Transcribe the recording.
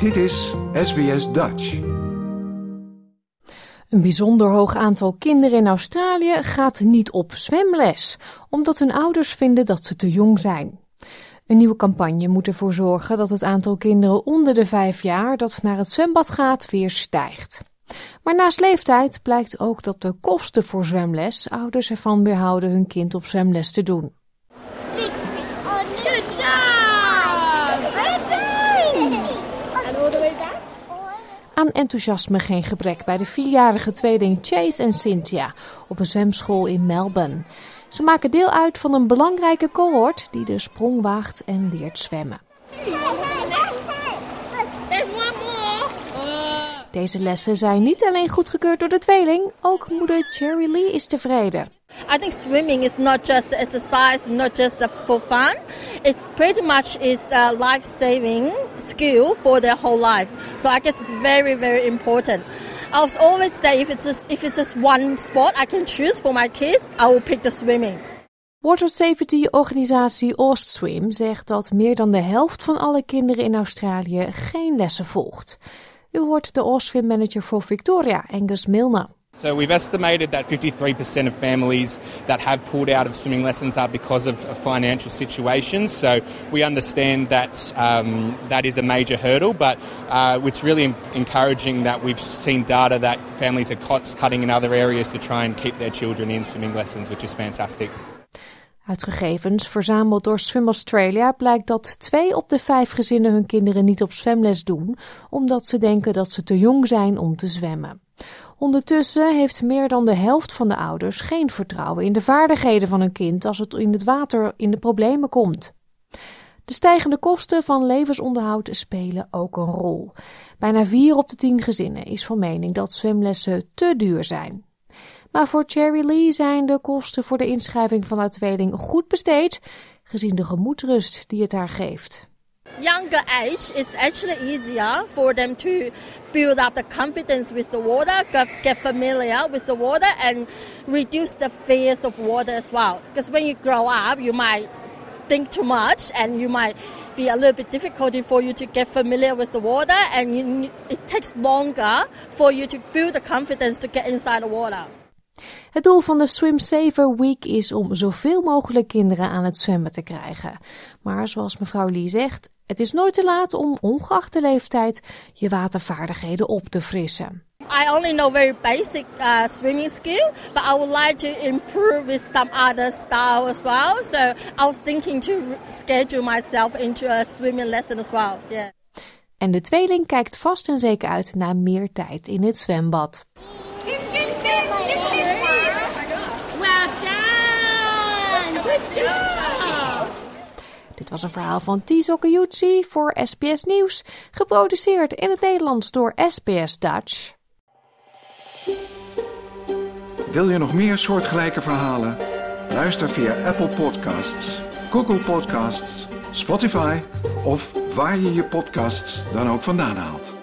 Dit is SBS Dutch. Een bijzonder hoog aantal kinderen in Australië gaat niet op zwemles, omdat hun ouders vinden dat ze te jong zijn. Een nieuwe campagne moet ervoor zorgen dat het aantal kinderen onder de vijf jaar dat naar het zwembad gaat weer stijgt. Maar naast leeftijd blijkt ook dat de kosten voor zwemles ouders ervan weerhouden hun kind op zwemles te doen. Aan enthousiasme geen gebrek bij de vierjarige tweeling Chase en Cynthia op een zwemschool in Melbourne. Ze maken deel uit van een belangrijke cohort die de sprong waagt en leert zwemmen. Deze lessen zijn niet alleen goedgekeurd door de tweeling, ook moeder Cherry Lee is tevreden. I think swimming is not just exercise, not just for fun. It's pretty much is a life-saving skill for their whole life. So I guess it's very, very important. I was always say if it's just, if it's just one sport I can choose for my kids, I will pick the swimming. Water Safety organisatie Swim zegt dat meer dan de helft van alle kinderen in Australië geen lessen volgt. U hoort de Oswim manager voor Victoria, Angus Milner. So we've estimated that 53% of families that have pulled out of swimming lessons are because of financial situations. So we understand that um, that is a major hurdle, but uh, it's really encouraging that we've seen data that families are cost cutting in other areas to try and keep their children in swimming lessons, which is fantastic. Uit gegevens verzameld door Swim Australia blijkt dat twee op de vijf gezinnen hun kinderen niet op zwemles doen, omdat ze denken dat ze te jong zijn om te zwemmen. Ondertussen heeft meer dan de helft van de ouders geen vertrouwen in de vaardigheden van hun kind als het in het water in de problemen komt. De stijgende kosten van levensonderhoud spelen ook een rol. Bijna vier op de tien gezinnen is van mening dat zwemlessen te duur zijn. Maar voor Cherry Lee zijn de kosten voor de inschrijving van haar goed besteed, gezien de gemoedsrust die het haar geeft. Younger age, it's actually easier for them to build up the confidence with the water, get familiar with the water, and reduce the fears of water as well. Because when you grow up, you might think too much and you might be a little bit difficult for you to get familiar with the water and it takes longer for you to build the confidence to get inside the water. Het doel van de Swim Saver Week is om zoveel mogelijk kinderen aan het zwemmen te krijgen. Maar zoals mevrouw Lee zegt, het is nooit te laat om ongeacht de leeftijd je watervaardigheden op te frissen. I only know very basic uh, swimming skill, but I would like to improve with some other style as well. So I was thinking to schedule myself into a swimming lesson as well. Yeah. En de tweeling kijkt vast en zeker uit naar meer tijd in het zwembad. Dit was een verhaal van Tizo voor SBS Nieuws, geproduceerd in het Nederlands door SBS Dutch. Wil je nog meer soortgelijke verhalen? Luister via Apple Podcasts, Google Podcasts, Spotify of waar je je podcasts dan ook vandaan haalt.